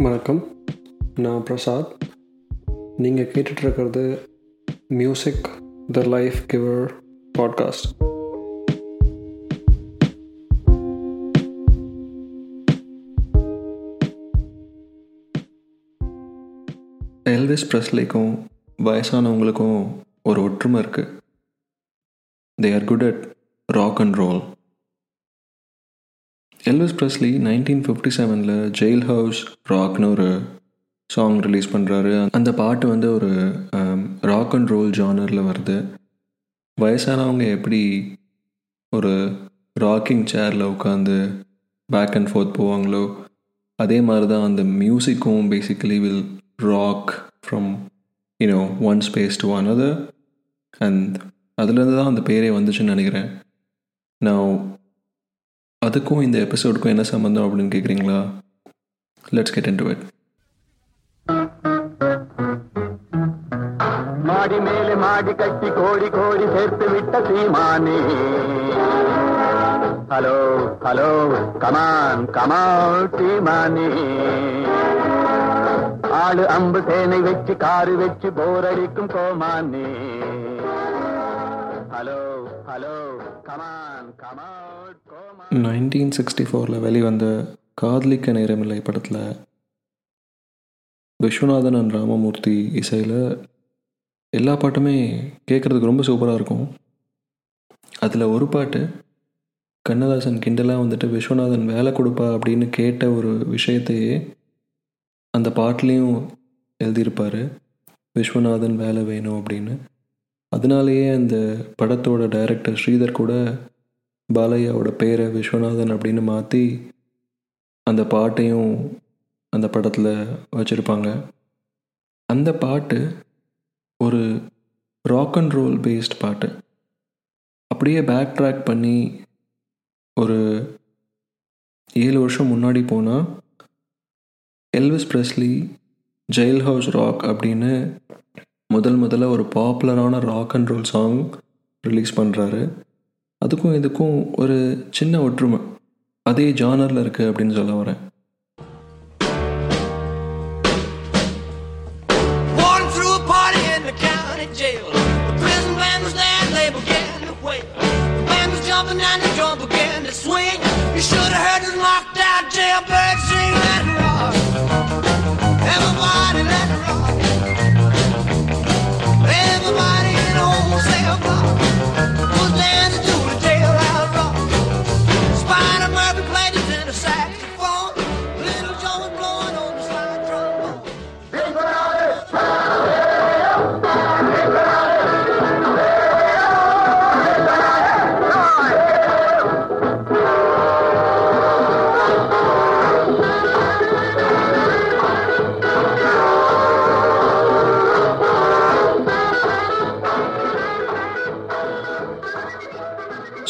வணக்கம். நான் பிரசாத். நீங்கள் கேட்டுட்ருக்கிறது music the life giver podcast Elvis ப்ரெஸ்லிக்கும் வயசானவங்களுக்கும் ஒரு ஒற்றுமை இருக்குது they are good at rock and roll Elvis Presley nineteen fifty செவனில் ஜெயில் ஹவுஸ் ராக்னு ஒரு சாங் ரிலீஸ் பண்ணுறாரு அந்த பாட்டு வந்து ஒரு ராக் அண்ட் ரோல் ஜானரில் வருது. வயசானவங்க எப்படி ஒரு ராக்கிங் சேரில் உட்காந்து பேக் அண்ட் ஃபோர்த் போவாங்களோ அதே மாதிரி தான் அந்த மியூசிக்கும் basically will rock from you know one space to one other and அதுலேருந்து தான் அந்த பேரே வந்துச்சுன்னு நினைக்கிறேன். நான் அதுக்கும் இந்த எபிசோடுக்கும் என்ன சம்மந்தம் அப்படின்னு கேட்குறீங்களா let's get into it மாடி மேலே மாடி கட்டி கோடி கோடி சேர்த்து விட்ட சீமானே. Hello hello come on come on சீமானே. ஆளு அம்பு சேனை வச்சு காரு வச்சு போரடிக்கும் கோமானே hello hello come on come on nineteen sixty ஃபோரில் வெளிவந்த காதலிக்க நேரமில்லை படத்தில் விஸ்வநாதன் அண்ட் ராமமூர்த்தி இசையில் எல்லா பாட்டுமே கேட்குறதுக்கு ரொம்ப சூப்பராக இருக்கும். அதில் ஒரு பாட்டு கண்ணதாசன் கிண்டலாக வந்துட்டு விஸ்வநாதன் வேலை கொடுப்பா அப்படின்னு கேட்ட ஒரு விஷயத்தையே அந்த பாட்டிலையும் எழுதியிருப்பார். விஸ்வநாதன் வேலை வேணும் அப்படின்னு. அதனாலேயே அந்த படத்தோட டைரக்டர் ஸ்ரீதர் கூட பாலையாவோட பேரை விஸ்வநாதன் அப்படின்னு மாற்றி அந்த பாட்டையும் அந்த படத்தில் வச்சுருப்பாங்க. அந்த பாட்டு ஒரு ராக் அண்ட் ரோல் பேஸ்ட் பாட்டு. அப்படியே பேக் ட்ராக் பண்ணி ஒரு ஏழு வருஷம் முன்னாடி போனால் Elvis Presley jail house rock அப்படின்னு முதல் முதல்ல ஒரு பாப்புலரான rock and roll song release பண்ணுறாரு அதுக்கும் இதுக்கும் ஒரு சின்ன ஒற்றுமை. அதே ஜானரில் இருக்குது அப்படின்னு சொல்ல வரேன். Born through a party in the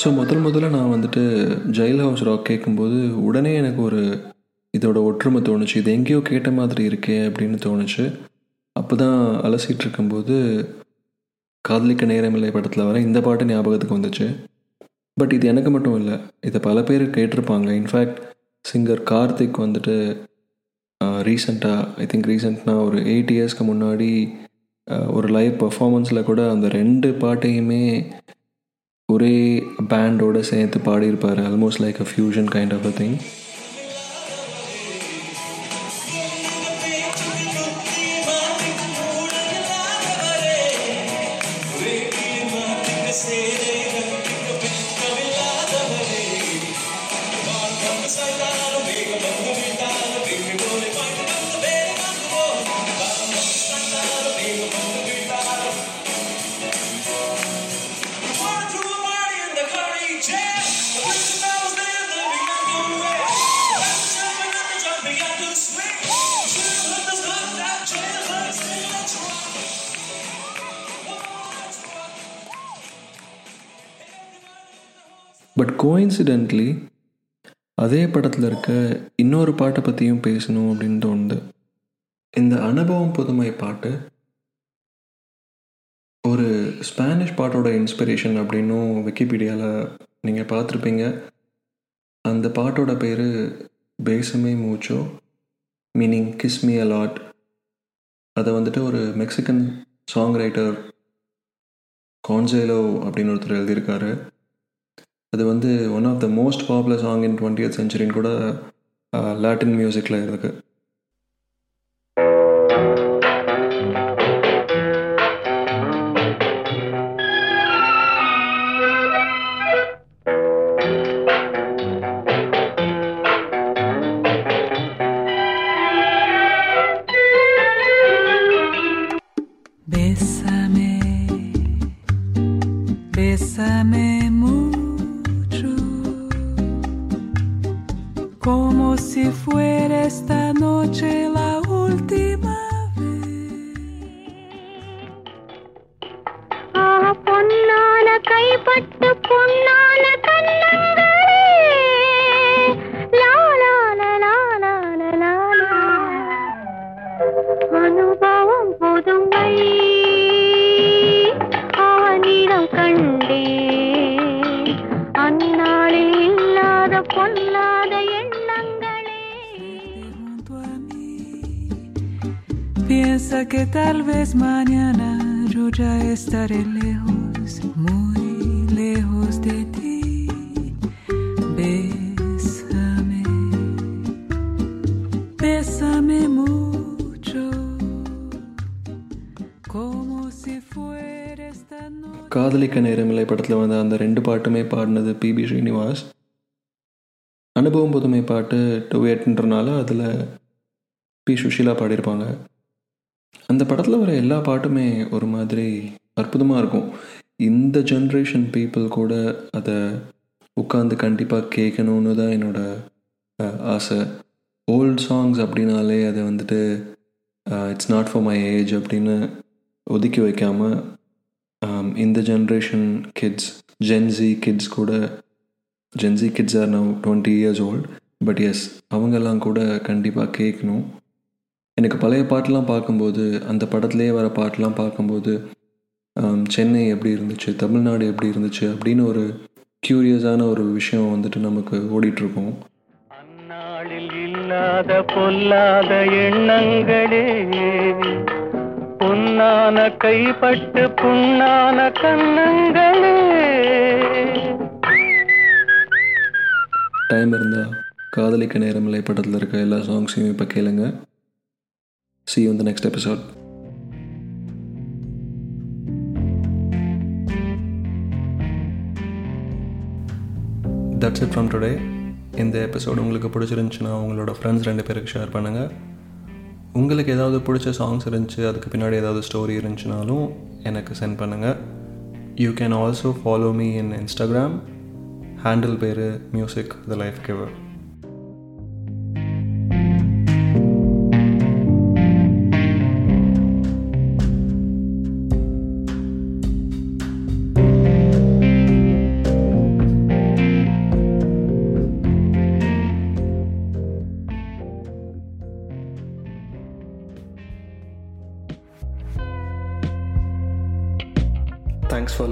so முதல் முதல்ல நான் வந்துட்டு ஜெயில் ஹவுஸ் ராக் கேட்கும்போது உடனே எனக்கு ஒரு இதோட ஒற்றுமை தோணுச்சு. இது எங்கேயோ கேட்ட மாதிரி இருக்கே அப்படின்னு தோணுச்சு. அப்போ தான் அலசிட்டு இருக்கும்போது காதலிக்க நேரமில்லை படத்தில் வர இந்த பாட்டு ஞாபகத்துக்கு வந்துச்சு. பட் இது எனக்கு மட்டும் இல்லை. இதை பல பேர் கேட்டிருப்பாங்க. இன்ஃபேக்ட் சிங்கர் கார்த்திக் வந்துட்டு ரீசண்டாக ஐ திங்க் ரீசெண்ட்னா ஒரு எயிட் இயர்ஸ்க்கு முன்னாடி ஒரு லைவ் பர்ஃபார்மன்ஸில் கூட அந்த ரெண்டு பாட்டையுமே ஒரே பேண்டோட சேர்த்து பாடியிருப்பார். Almost like a fusion kind of a thing coincidentally அதே படத்தில் இருக்க இன்னொரு பாட்டை பற்றியும் பேசணும் அப்படின்னு தோணுது. இந்த அனுபவம் புதுமை பாட்டு ஒரு ஸ்பானிஷ் பாட்டோட இன்ஸ்பிரேஷன் அப்படின்னும் விக்கிபீடியாவில் நீங்கள் பார்த்துருப்பீங்க. அந்த பாட்டோட பேர் Besame Mucho meaning kiss me a lot அதை வந்துட்டு ஒரு மெக்சிகன் சாங் ரைட்டர் கான்சேலோ அப்படின்னு ஒருத்தர் எழுதியிருக்காரு. அது வந்து one of the most popular song in twenty சென்ச்சுரின்னு கூட லாட்டின் மியூசிக்கில் இருக்குது Bésame, bésame como si fuera esta noche la última vez. ஆஹா, பொன்னான கைப்பட்டு பொன்னான Piensa que tal vez mañana yo ya estaré lejos, muy lejos de ti. Bésame, bésame mucho, como si fuera esta noche. காதலிக்க நேரமில்லை படத்தில் வந்த அந்த ரெண்டு பாட்டுமே பாடினது பிபி ஸ்ரீனிவாஸ் அனுபவம் புதுமை பாட்டு டுவேட்ன்றனால அதில் பி சுஷீலா பாடியிருப்பாங்க அந்த படத்தில் வர எல்லா பாட்டுமே ஒரு மாதிரி அற்புதமாக இருக்கும். இந்த ஜென்ரேஷன் பீப்புள் கூட அதை உட்காந்து கண்டிப்பாக கேட்கணுன்னு தான் என்னோட ஆசை. ஓல்ட் சாங்ஸ் அப்படின்னாலே அதை வந்துட்டு it's not for my age அப்படின்னு ஒதுக்கி வைக்காமல் இந்த generation kids Gen Z kids கூட Gen Z kids are now twenty years old but yes அவங்கெல்லாம் கூட கண்டிப்பாக கேட்கணும் எனக்கு பழைய பாட்டெலாம் பார்க்கும்போது அந்த படத்துலேயே வர பாட்டெலாம் பார்க்கும்போது சென்னை எப்படி இருந்துச்சு தமிழ்நாடு எப்படி இருந்துச்சு அப்படின்னு ஒரு க்யூரியஸான ஒரு விஷயம் வந்துட்டு நமக்கு ஓடிட்டுருக்கோம். அந்நாளில் இல்லாத பொல்லாத எண்ணங்களே பொன்னான கைப்பட்டு புண்ணான கண்ணங்களே டைம் இருந்தால் காதலிக்க நேரமில்லை படத்தில் இருக்க எல்லா சாங்ஸையும் இப்போ கேளுங்க. See you in the next episode. That's it from today இந்த எபிசோடு உங்களுக்கு பிடிச்சிருந்துச்சுன்னா உங்களோட ஃப்ரெண்ட்ஸ் ரெண்டு பேருக்கு ஷேர் பண்ணுங்கள் உங்களுக்கு ஏதாவது பிடிச்ச சாங்ஸ் இருந்துச்சு அதுக்கு பின்னாடி ஏதாவது ஸ்டோரி இருந்துச்சுனாலும் எனக்கு சென்ட் பண்ணுங்கள் you can also follow me in Instagram handle பேர் music the life giver